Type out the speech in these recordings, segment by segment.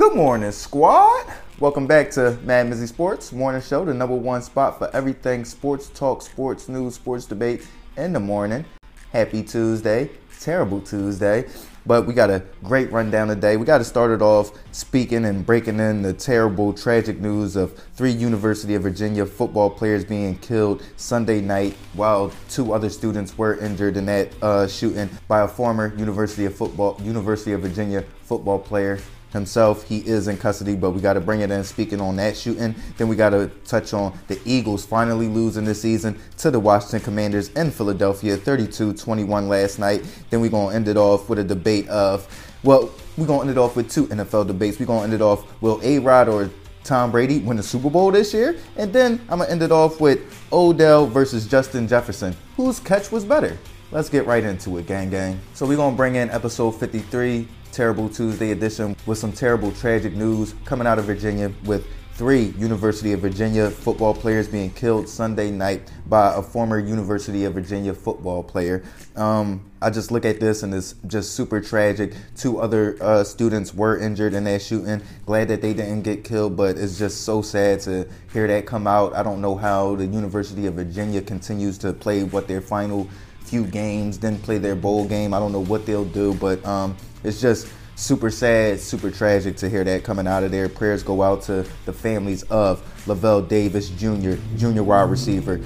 Good morning, squad. Welcome back to Mad Mizzy Sports Morning Show, the number one spot for everything sports talk, sports news, sports debate in the morning. Happy Tuesday, terrible Tuesday, but we got a great rundown today. We got to start it off speaking and breaking in the terrible, tragic news of three University of Virginia football players being killed Sunday night, while two other students were injured in that uh, shooting by a former University of football University of Virginia football player himself. He is in custody, but we got to bring it in speaking on that shooting. Then we got to touch on the Eagles finally losing this season to the Washington Commanders in Philadelphia 32 21 last night. Then we're going to end it off with a debate of, well, we're going to end it off with two NFL debates. We're going to end it off, will A Rod or Tom Brady win the Super Bowl this year? And then I'm going to end it off with Odell versus Justin Jefferson. Whose catch was better? Let's get right into it, gang gang. So we're to bring in episode 53 Terrible Tuesday edition with some terrible, tragic news coming out of Virginia with three University of Virginia football players being killed Sunday night by a former University of Virginia football player. Um, I just look at this and it's just super tragic. Two other uh, students were injured in that shooting. Glad that they didn't get killed, but it's just so sad to hear that come out. I don't know how the University of Virginia continues to play what their final few games, then play their bowl game. I don't know what they'll do, but um, it's just super sad, super tragic to hear that coming out of there. Prayers go out to the families of Lavelle Davis Jr., junior wide receiver,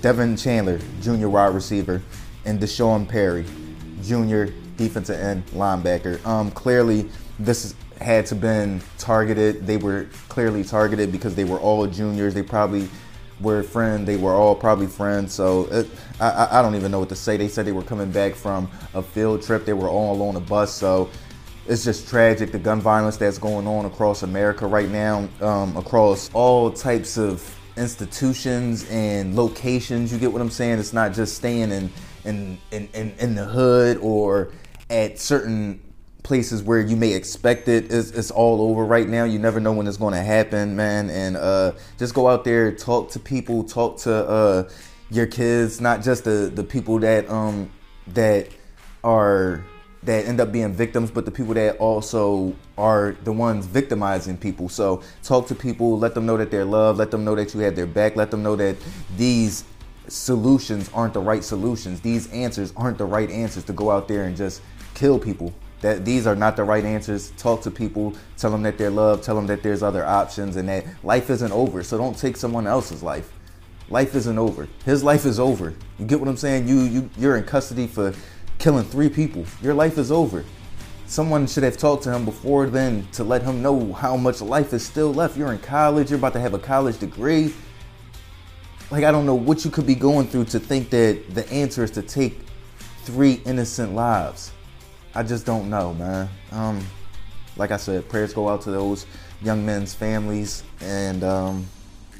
Devin Chandler, junior wide receiver, and D'Sean Perry, junior defensive end linebacker. Um, clearly, this had to been targeted. They were clearly targeted because they were all juniors. They probably were friends. They were all probably friends. So it, I, I don't even know what to say. They said they were coming back from a field trip. They were all on a bus. So it's just tragic the gun violence that's going on across America right now, um, across all types of institutions and locations. You get what I'm saying? It's not just staying in in in, in, in the hood or at certain places where you may expect it. It's, it's all over right now. You never know when it's going to happen, man. And uh, just go out there, talk to people, talk to uh, your kids, not just the the people that um that are that end up being victims, but the people that also are the ones victimizing people. So talk to people, let them know that they're loved, let them know that you have their back, let them know that these solutions aren't the right solutions. These answers aren't the right answers to go out there and just kill people that these are not the right answers. Talk to people, tell them that they're loved, tell them that there's other options and that life isn't over. So don't take someone else's life. Life isn't over. His life is over. You get what I'm saying? You you you're in custody for killing three people. Your life is over. Someone should have talked to him before then to let him know how much life is still left. You're in college, you're about to have a college degree. Like I don't know what you could be going through to think that the answer is to take three innocent lives. I just don't know, man. Um, like I said, prayers go out to those young men's families, and um,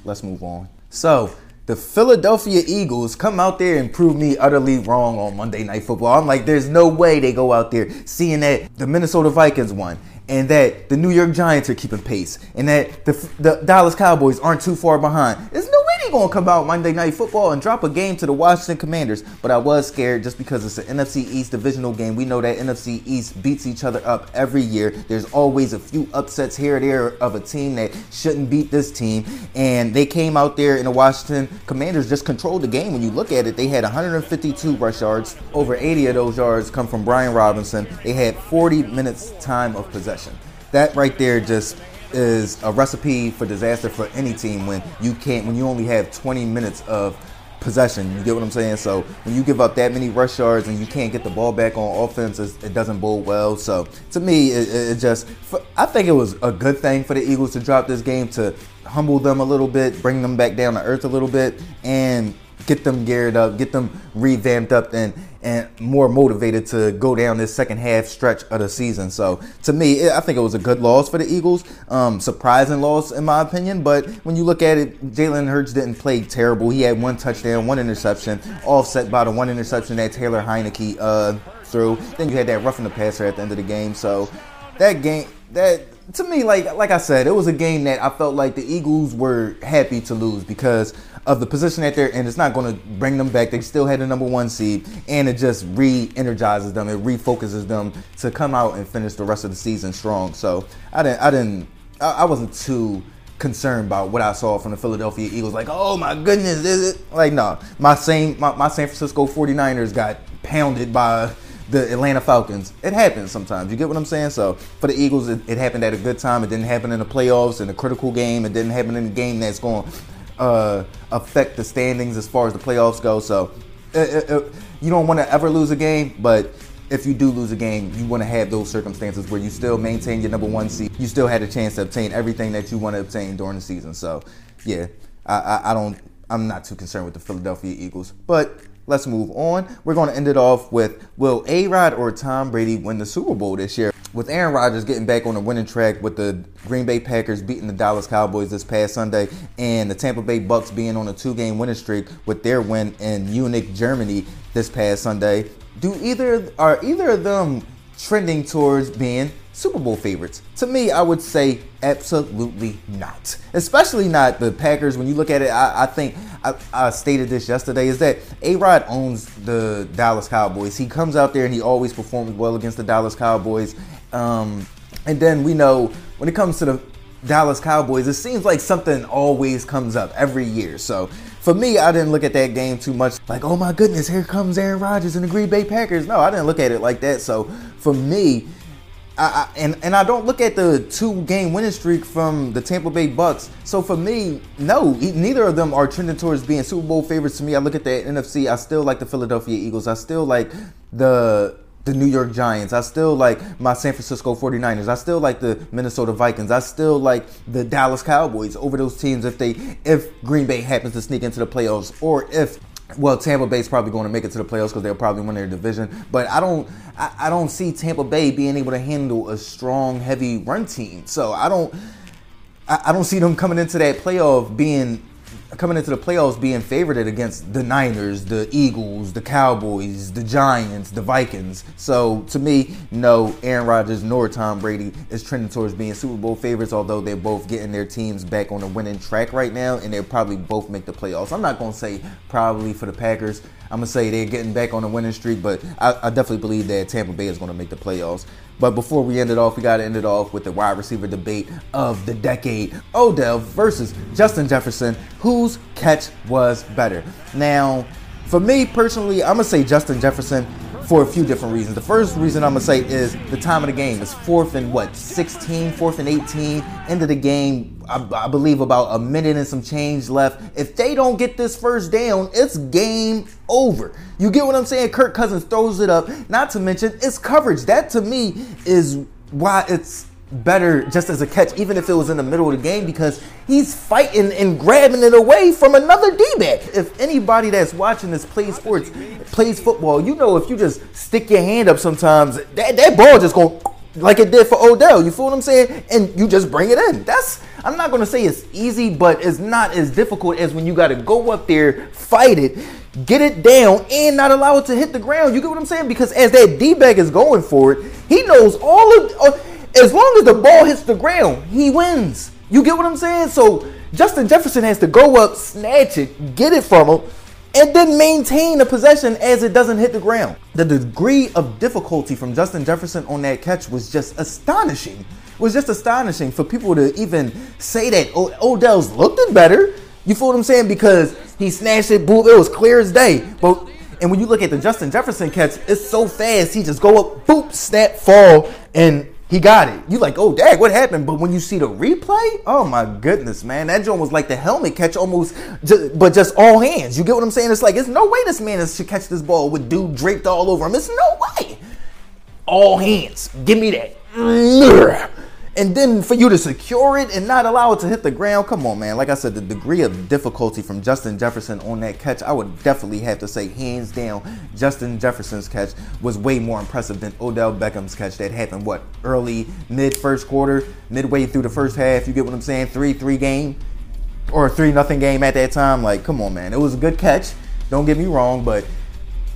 let's move on. So, the Philadelphia Eagles come out there and prove me utterly wrong on Monday Night Football. I'm like, there's no way they go out there seeing that the Minnesota Vikings won and that the New York Giants are keeping pace and that the, the Dallas Cowboys aren't too far behind. There's no gonna come out Monday Night Football and drop a game to the Washington Commanders, but I was scared just because it's an NFC East divisional game. We know that NFC East beats each other up every year. There's always a few upsets here or there of a team that shouldn't beat this team, and they came out there and the Washington Commanders just controlled the game. When you look at it, they had 152 rush yards. Over 80 of those yards come from Brian Robinson. They had 40 minutes time of possession. That right there just is a recipe for disaster for any team when you can't when you only have 20 minutes of possession. You get what I'm saying? So when you give up that many rush yards and you can't get the ball back on offense, it doesn't bode well. So to me, it, it just I think it was a good thing for the Eagles to drop this game to humble them a little bit, bring them back down to earth a little bit, and get them geared up, get them revamped up, and and more motivated to go down this second half stretch of the season. So to me, I think it was a good loss for the Eagles. Um, surprising loss in my opinion, but when you look at it, Jalen Hurts didn't play terrible. He had one touchdown, one interception, offset by the one interception that Taylor Heinicke uh, threw. Then you had that roughing the passer at the end of the game. So that game, that to me, like like I said, it was a game that I felt like the Eagles were happy to lose because of the position that they're in. It's not going to bring them back. They still had the number one seed, and it just re-energizes them. It refocuses them to come out and finish the rest of the season strong. So I didn't, I didn't, I wasn't too concerned about what I saw from the Philadelphia Eagles. Like, oh my goodness, is it? Like, no, my same, my, my San Francisco 49ers got pounded by the Atlanta Falcons. It happens sometimes. You get what I'm saying? So for the Eagles, it, it, happened at a good time. It didn't happen in the playoffs in a critical game. It didn't happen in a game that's going to uh, affect the standings as far as the playoffs go. So it, it, you don't want to ever lose a game, but if you do lose a game, you want to have those circumstances where you still maintain your number one seed. You still had a chance to obtain everything that you want to obtain during the season. So yeah, I, I, I don't. I'm not too concerned with the Philadelphia Eagles, but let's move on. We're going to end it off with Will A Rod or Tom Brady win the Super Bowl this year? With Aaron Rodgers getting back on the winning track with the Green Bay Packers beating the Dallas Cowboys this past Sunday and the Tampa Bay Bucks being on a two game winning streak with their win in Munich, Germany this past Sunday, do either are either of them trending towards being Super Bowl favorites? To me, I would say absolutely not. Especially not the Packers. When you look at it, I, I think I, I, stated this yesterday is that A Rod owns the Dallas Cowboys. He comes out there and he always performs well against the Dallas Cowboys. Um, and then we know when it comes to the Dallas Cowboys, it seems like something always comes up every year. So for me, I didn't look at that game too much like, oh my goodness, here comes Aaron Rodgers and the Green Bay Packers. No, I didn't look at it like that. So for me, I, I, and and I don't look at the two game winning streak from the Tampa Bay Bucks. So for me, no, neither of them are trending towards being Super Bowl favorites to me. I look at the NFC. I still like the Philadelphia Eagles. I still like the the New York Giants. I still like my San Francisco 49ers. I still like the Minnesota Vikings. I still like the Dallas Cowboys over those teams if they if Green Bay happens to sneak into the playoffs or if well, Tampa Bay's probably going to make it to the playoffs because they'll probably win their division. But I don't, I, I, don't see Tampa Bay being able to handle a strong, heavy run team. So I don't, I, I don't see them coming into that playoff being coming into the playoffs being favored against the Niners, the Eagles, the Cowboys, the Giants, the Vikings. So to me, no, Aaron Rodgers nor Tom Brady is trending towards being Super Bowl favorites, although they're both getting their teams back on the winning track right now, and they'll probably both make the playoffs. I'm not going to say probably for the Packers. I'm to say they're getting back on the winning streak, but I, I definitely believe that Tampa Bay is to make the playoffs. But before we end it off, we got to end it off with the wide receiver debate of the decade Odell versus Justin Jefferson. Whose catch was better? Now, for me personally, I'm to say Justin Jefferson for a few different reasons. The first reason I'm gonna say is the time of the game. It's fourth and what, 16, fourth and 18, end of the game. I, I, believe about a minute and some change left. If they don't get this first down, it's game over. You get what I'm saying? Kirk Cousins throws it up. Not to mention it's coverage. That to me is why it's better just as a catch, even if it was in the middle of the game, because he's fighting and grabbing it away from another D-back. If anybody that's watching this plays sports, plays football, you know if you just stick your hand up sometimes, that, that ball just go like it did for Odell. You feel what I'm saying? And you just bring it in. That's I'm not gonna say it's easy, but it's not as difficult as when you gotta go up there, fight it, get it down, and not allow it to hit the ground. You get what I'm saying? Because as that D-back is going for it, he knows all of. Uh, As long as the ball hits the ground, he wins. You get what I'm saying? So Justin Jefferson has to go up, snatch it, get it from him, and then maintain the possession as it doesn't hit the ground. The degree of difficulty from Justin Jefferson on that catch was just astonishing. It was just astonishing for people to even say that o- Odell's looked it better. You feel what I'm saying? Because he snatched it, boom, it was clear as day. But and when you look at the Justin Jefferson catch, it's so fast. He just go up, boop, snap, fall, and he got it. You like, oh, dang, what happened? But when you see the replay, oh my goodness, man, that joint was like the helmet catch almost, just, but just all hands. You get what I'm saying? It's like, it's no way this man should catch this ball with dude draped all over him. It's no way. All hands. Give me that and then for you to secure it and not allow it to hit the ground, come on, man. Like I said, the degree of difficulty from Justin Jefferson on that catch, I would definitely have to say, hands down, Justin Jefferson's catch was way more impressive than Odell Beckham's catch that happened, what, early, mid first quarter, midway through the first half. You get what I'm saying? 3 3 game or 3 nothing game at that time. Like, come on, man. It was a good catch. Don't get me wrong, but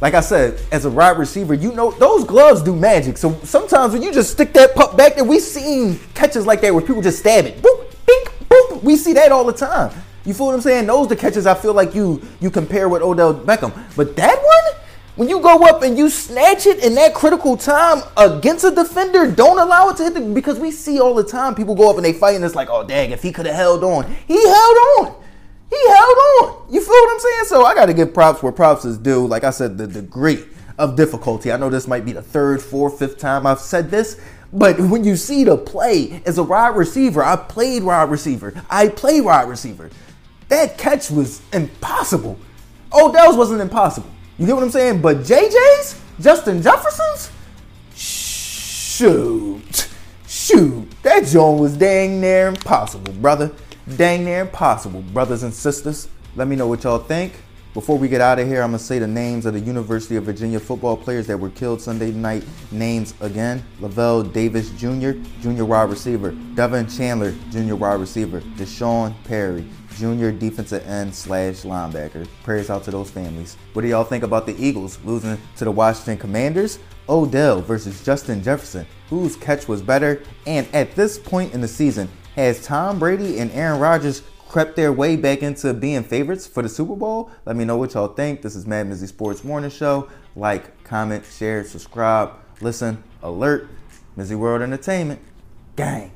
like I said, as a wide receiver, you know those gloves do magic. So sometimes when you just stick that puck back there, we've seen catches like that where people just stab it. Boop, bink, boop. We see that all the time. You feel what I'm saying? Those the catches I feel like you you compare with Odell Beckham. But that one, when you go up and you snatch it in that critical time against a defender, don't allow it to hit the because we see all the time people go up and they fight and it's like, oh dang, if he could have held on. He held on. He held on. You feel what I'm saying? So I gotta give props where props is due. Like I said, the degree of difficulty. I know this might be the third, fourth, fifth time I've said this, but when you see the play as a wide receiver, I played wide receiver. I play wide receiver. That catch was impossible. Odell's wasn't impossible. You get what I'm saying? But JJ's, Justin Jefferson's, shoot, shoot, that joint was dang near impossible, brother. Dang near impossible, brothers and sisters. Let me know what y'all think. Before we get out of here, I'm gonna say the names of the University of Virginia football players that were killed Sunday night. Names again: Lavelle Davis Jr., junior wide receiver; Devin Chandler, junior wide receiver; D'Sean Perry, junior defensive end slash linebacker. Prayers out to those families. What do y'all think about the Eagles losing to the Washington Commanders? Odell versus Justin Jefferson. Whose catch was better? And at this point in the season, has Tom Brady and Aaron Rodgers crept their way back into being favorites for the Super Bowl? Let me know what y'all think. This is Mad Mizzy Sports Morning Show. Like, comment, share, subscribe, listen, alert. Mizzy World Entertainment. Gang.